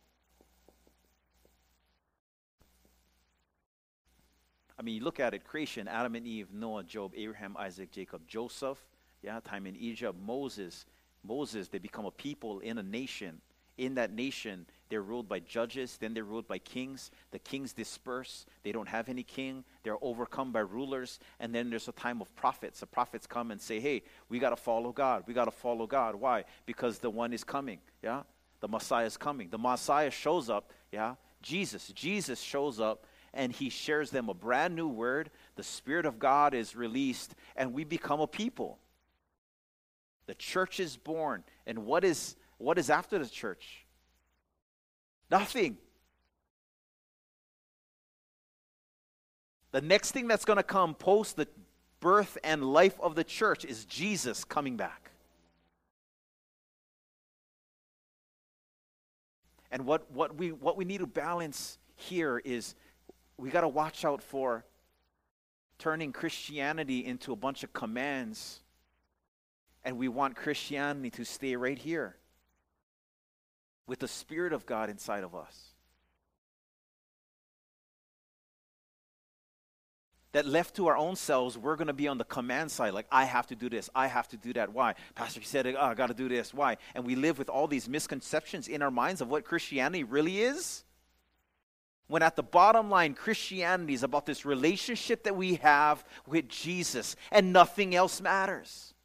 I mean, you look at it creation, Adam and Eve, Noah, Job, Abraham, Isaac, Jacob, Joseph, yeah, time in Egypt, Moses. Moses, they become a people in a nation. In that nation, they're ruled by judges, then they're ruled by kings. The kings disperse, they don't have any king, they're overcome by rulers, and then there's a time of prophets. The prophets come and say, Hey, we got to follow God. We got to follow God. Why? Because the one is coming, yeah? the Messiah is coming. The Messiah shows up, yeah? Jesus. Jesus shows up and he shares them a brand new word. The Spirit of God is released and we become a people. The church is born. And what is what is after the church? Nothing. The next thing that's going to come post the birth and life of the church is Jesus coming back. And what, what, we, what we need to balance here is we got to watch out for turning Christianity into a bunch of commands. And we want Christianity to stay right here with the Spirit of God inside of us. that left to our own selves, we're going to be on the command side. Like, I have to do this. I have to do that. Why? Pastor said, oh, I got to do this. Why? And we live with all these misconceptions in our minds of what Christianity really is. When at the bottom line, Christianity is about this relationship that we have with Jesus and nothing else matters.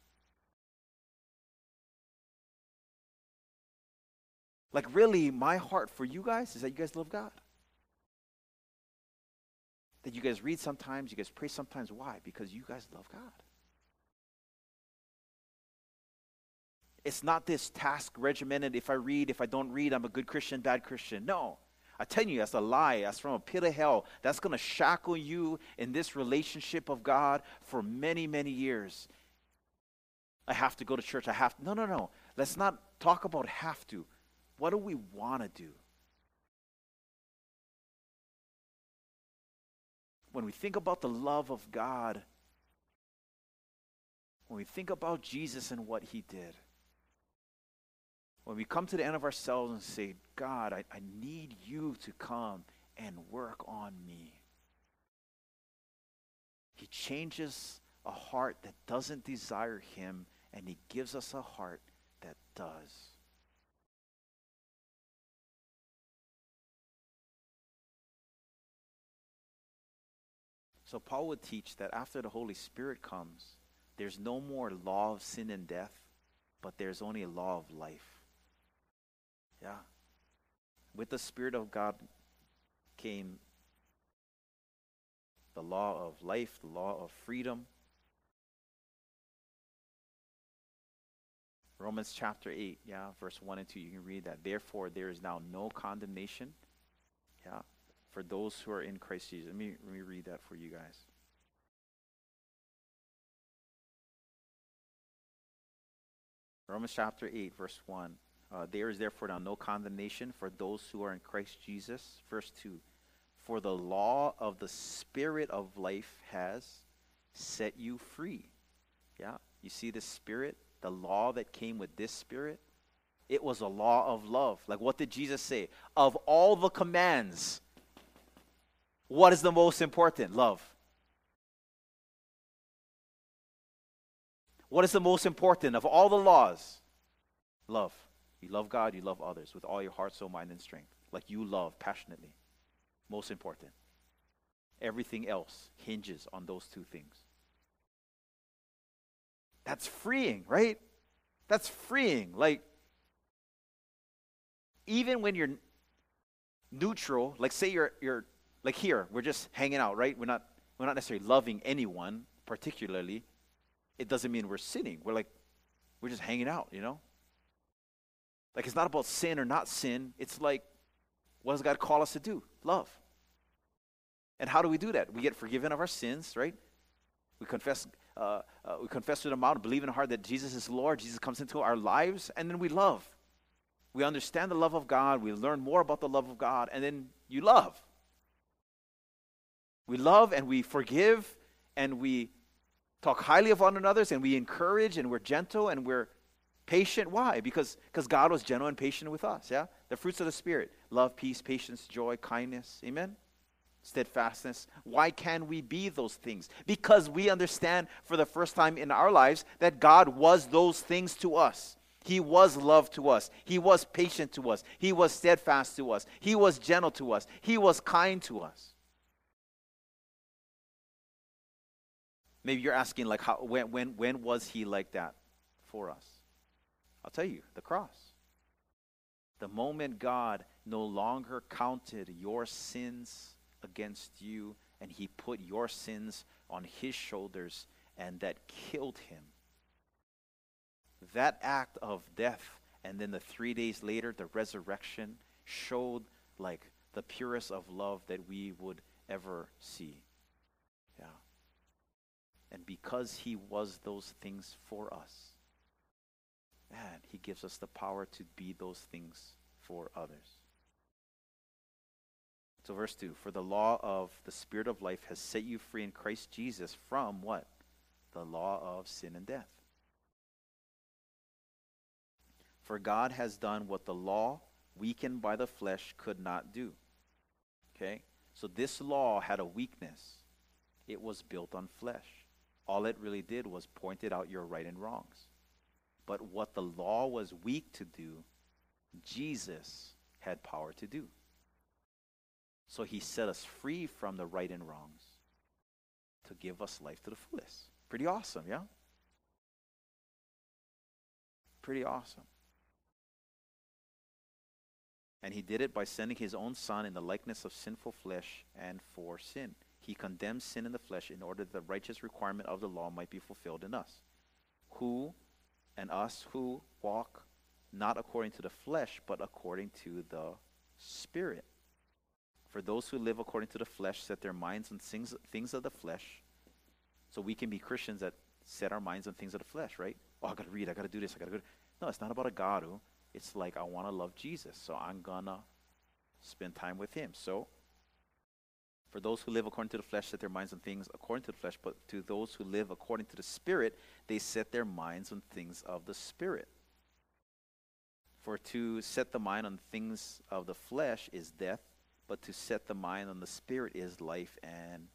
Like, really, my heart for you guys is that you guys love God. That you guys read sometimes, you guys pray sometimes. Why? Because you guys love God. It's not this task regimented. If I read, if I don't read, I'm a good Christian, bad Christian. No. I tell you, that's a lie. That's from a pit of hell. That's going to shackle you in this relationship of God for many, many years. I have to go to church. I have to. No, no, no. Let's not talk about have to. What do we want to do? When we think about the love of God, when we think about Jesus and what he did, when we come to the end of ourselves and say, God, I, I need you to come and work on me. He changes a heart that doesn't desire him, and he gives us a heart that does. So Paul would teach that after the Holy Spirit comes, there's no more law of sin and death, but there's only a law of life. Yeah. With the Spirit of God came the law of life, the law of freedom. Romans chapter 8, yeah, verse 1 and 2, you can read that. Therefore, there is now no condemnation. Yeah for those who are in Christ Jesus. Let me, let me read that for you guys. Romans chapter 8, verse 1. Uh, there is therefore now no condemnation for those who are in Christ Jesus. Verse 2. For the law of the Spirit of life has set you free. Yeah, you see the Spirit, the law that came with this Spirit? It was a law of love. Like what did Jesus say? Of all the commands, what is the most important? Love. What is the most important of all the laws? Love. You love God, you love others with all your heart, soul, mind, and strength. Like you love passionately. Most important. Everything else hinges on those two things. That's freeing, right? That's freeing. Like, even when you're neutral, like say you're, you're like here, we're just hanging out, right? We're not we're not necessarily loving anyone particularly. It doesn't mean we're sinning. We're like we're just hanging out, you know? Like it's not about sin or not sin. It's like what does God call us to do? Love. And how do we do that? We get forgiven of our sins, right? We confess uh, uh, we confess with our mouth, believe in our heart that Jesus is Lord. Jesus comes into our lives, and then we love. We understand the love of God. We learn more about the love of God, and then you love. We love and we forgive and we talk highly of one another and we encourage and we're gentle and we're patient. Why? Because because God was gentle and patient with us. Yeah, the fruits of the Spirit: love, peace, patience, joy, kindness. Amen. Steadfastness. Why can we be those things? Because we understand for the first time in our lives that God was those things to us. He was love to us. He was patient to us. He was steadfast to us. He was gentle to us. He was kind to us. Maybe you're asking, like, how, when, when, when was he like that for us? I'll tell you, the cross. The moment God no longer counted your sins against you and he put your sins on his shoulders and that killed him. That act of death and then the three days later, the resurrection showed like the purest of love that we would ever see. Yeah. And because he was those things for us, man, he gives us the power to be those things for others. So, verse 2 For the law of the Spirit of life has set you free in Christ Jesus from what? The law of sin and death. For God has done what the law, weakened by the flesh, could not do. Okay? So, this law had a weakness, it was built on flesh all it really did was pointed out your right and wrongs. But what the law was weak to do, Jesus had power to do. So he set us free from the right and wrongs to give us life to the fullest. Pretty awesome, yeah? Pretty awesome. And he did it by sending his own son in the likeness of sinful flesh and for sin. He condemned sin in the flesh in order that the righteous requirement of the law might be fulfilled in us, who and us who walk not according to the flesh, but according to the Spirit. For those who live according to the flesh set their minds on things, things of the flesh. So we can be Christians that set our minds on things of the flesh, right? Oh, I got to read, I got to do this, I got to go. No, it's not about a God. It's like I want to love Jesus, so I'm going to spend time with him. So, for those who live according to the flesh set their minds on things according to the flesh, but to those who live according to the Spirit, they set their minds on things of the Spirit. For to set the mind on things of the flesh is death, but to set the mind on the spirit is life and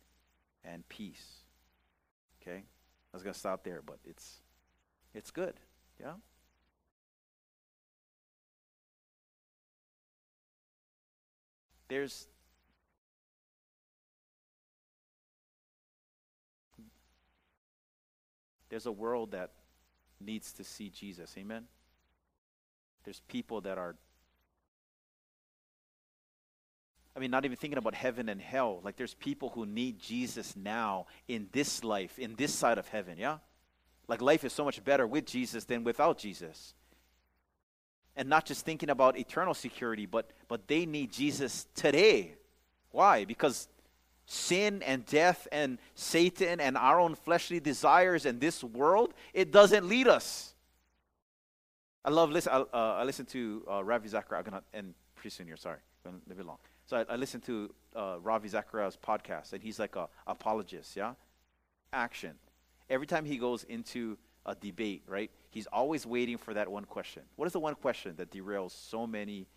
and peace. Okay? I was gonna stop there, but it's it's good. Yeah? There's there's a world that needs to see Jesus. Amen. There's people that are, I mean, not even thinking about heaven and hell. Like, there's people who need Jesus now in this life, in this side of heaven, yeah? Like, life is so much better with Jesus than without Jesus. And not just thinking about eternal security, but, but they need Jesus today. Why? Because sin and death and Satan and our own fleshly desires and this world, it doesn't lead us. I love listen. I, uh, I listen to uh, Ravi Zacharias. I'm gonna end pretty soon here. Sorry, a bit long. So I, I listen to uh, Ravi Zachariah's podcast, and he's like a apologist. Yeah, action. Every time he goes into a debate, right? He's always waiting for that one question. What is the one question that derails so many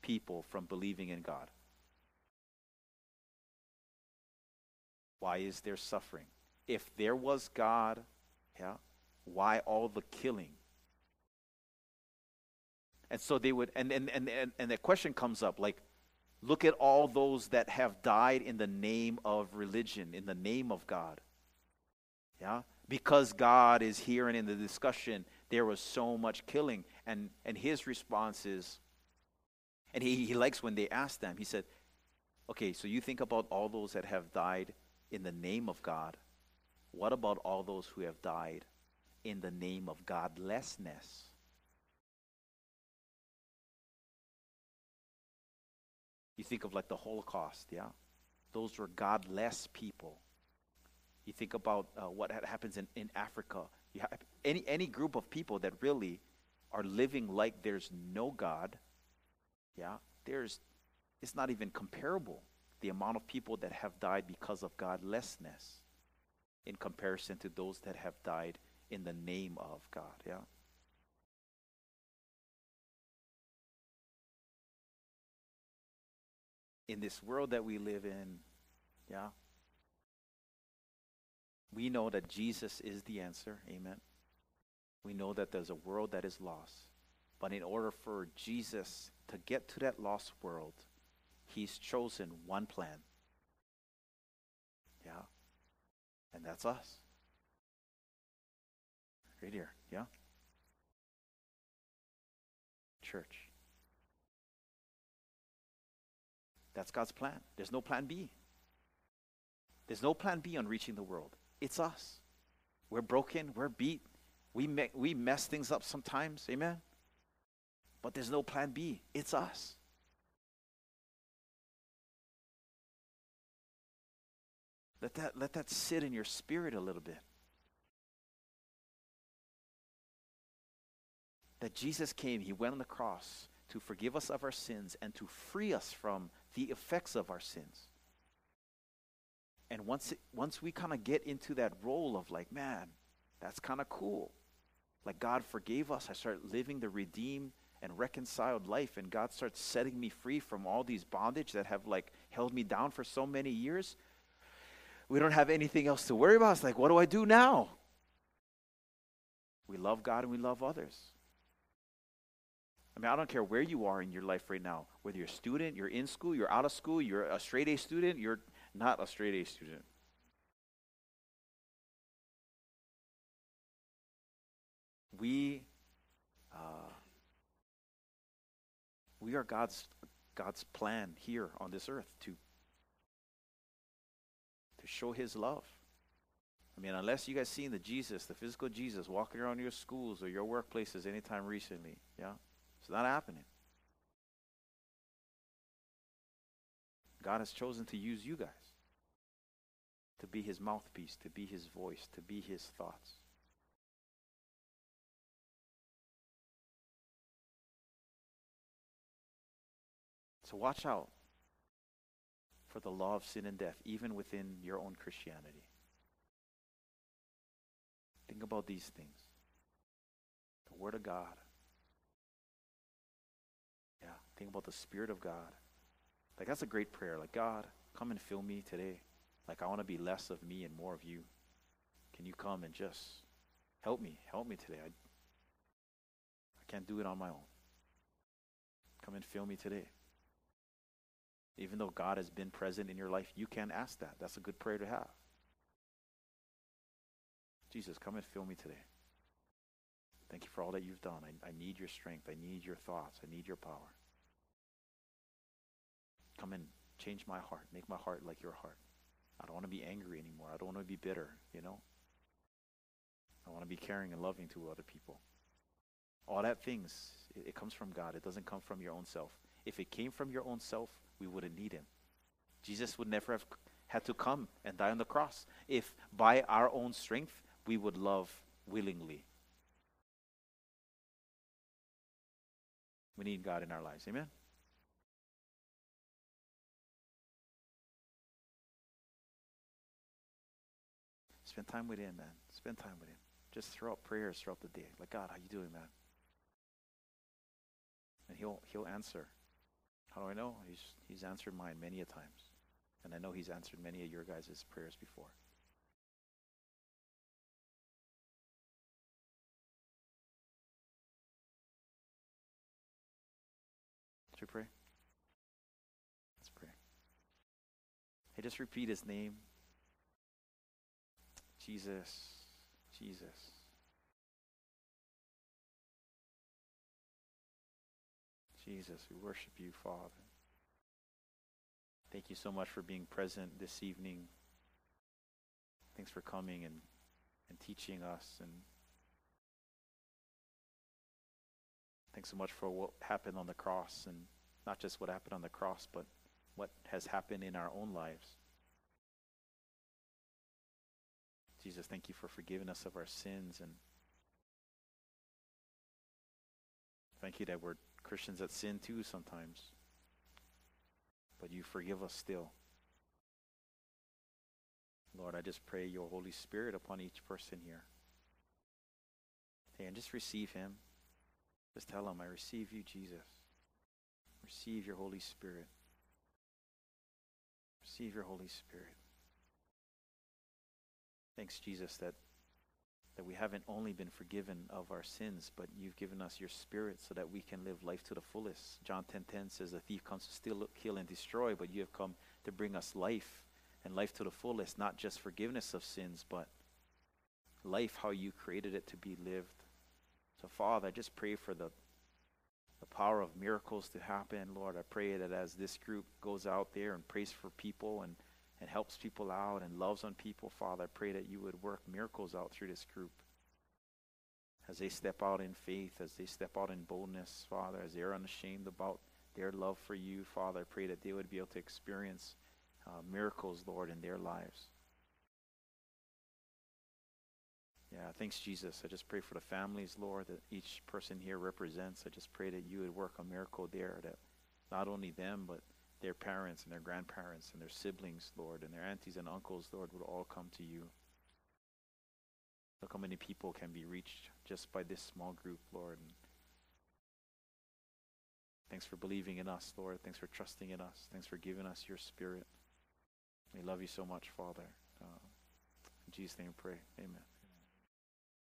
people from believing in God? Why is there suffering? If there was God, yeah, why all the killing? And so they would, and, and, and, and, and the question comes up like, look at all those that have died in the name of religion, in the name of God. Yeah? Because God is here and in the discussion, there was so much killing. And, and his response is, and he, he likes when they ask them, he said, okay, so you think about all those that have died in the name of God. What about all those who have died in the name of godlessness? You think of like the Holocaust, yeah? Those were godless people. You think about uh, what happens in, in Africa. Any, any group of people that really are living like there's no God, yeah? There's, it's not even comparable, the amount of people that have died because of godlessness in comparison to those that have died in the name of God, yeah? in this world that we live in, yeah, we know that Jesus is the answer. Amen. We know that there's a world that is lost. But in order for Jesus to get to that lost world, he's chosen one plan. Yeah. And that's us. Right here. Yeah. Church. That's God's plan. There's no plan B. There's no plan B on reaching the world. It's us. We're broken. We're beat. We, me- we mess things up sometimes. Amen? But there's no plan B. It's us. Let that, let that sit in your spirit a little bit. That Jesus came, He went on the cross to forgive us of our sins and to free us from the effects of our sins. And once, it, once we kind of get into that role of like, man, that's kind of cool. Like God forgave us. I start living the redeemed and reconciled life, and God starts setting me free from all these bondage that have like held me down for so many years. We don't have anything else to worry about. It's like, what do I do now? We love God and we love others. I mean, I don't care where you are in your life right now, whether you're a student, you're in school, you're out of school, you're a straight A student, you're not a straight A student. We, uh, we are God's God's plan here on this earth to to show His love. I mean, unless you guys seen the Jesus, the physical Jesus, walking around your schools or your workplaces anytime recently, yeah, it's not happening. God has chosen to use you guys to be His mouthpiece, to be His voice, to be His thoughts. So watch out for the law of sin and death, even within your own Christianity. Think about these things the Word of God. Yeah, think about the Spirit of God. Like, that's a great prayer. Like, God, come and fill me today. Like, I want to be less of me and more of you. Can you come and just help me? Help me today. I, I can't do it on my own. Come and fill me today. Even though God has been present in your life, you can ask that. That's a good prayer to have. Jesus, come and fill me today. Thank you for all that you've done. I, I need your strength. I need your thoughts. I need your power. Come and change my heart. Make my heart like your heart. I don't want to be angry anymore. I don't want to be bitter, you know? I want to be caring and loving to other people. All that things, it, it comes from God. It doesn't come from your own self. If it came from your own self, we wouldn't need him. Jesus would never have had to come and die on the cross if by our own strength we would love willingly. We need God in our lives. Amen? Spend time with Him, man. Spend time with Him. Just throw out prayers throughout the day. Like, God, how you doing, man? And He'll He'll answer. How do I know? He's, he's answered mine many a times. And I know he's answered many of your guys' prayers before. Should we pray? Let's pray. Hey, just repeat his name. Jesus, Jesus. Jesus, we worship you, Father. Thank you so much for being present this evening. Thanks for coming and, and teaching us. And thanks so much for what happened on the cross, and not just what happened on the cross, but what has happened in our own lives. Jesus, thank you for forgiving us of our sins and thank you that we're Christians that sin too sometimes. But you forgive us still. Lord, I just pray your Holy Spirit upon each person here. And just receive him. Just tell him, I receive you, Jesus. Receive your Holy Spirit. Receive your Holy Spirit. Thanks, Jesus, that that we haven't only been forgiven of our sins, but you've given us your spirit so that we can live life to the fullest. John 10:10 10, 10 says the thief comes to steal, kill and destroy, but you have come to bring us life and life to the fullest, not just forgiveness of sins, but life how you created it to be lived. So Father, I just pray for the the power of miracles to happen. Lord, I pray that as this group goes out there and prays for people and and helps people out and loves on people, Father, I pray that you would work miracles out through this group. As they step out in faith, as they step out in boldness, Father, as they're unashamed about their love for you, Father, I pray that they would be able to experience uh, miracles, Lord, in their lives. Yeah, thanks, Jesus. I just pray for the families, Lord, that each person here represents. I just pray that you would work a miracle there, that not only them, but their parents and their grandparents and their siblings, Lord, and their aunties and uncles, Lord, would all come to you. Look how many people can be reached just by this small group, Lord. And thanks for believing in us, Lord. Thanks for trusting in us. Thanks for giving us your spirit. We love you so much, Father. Uh, in Jesus' name we pray. Amen.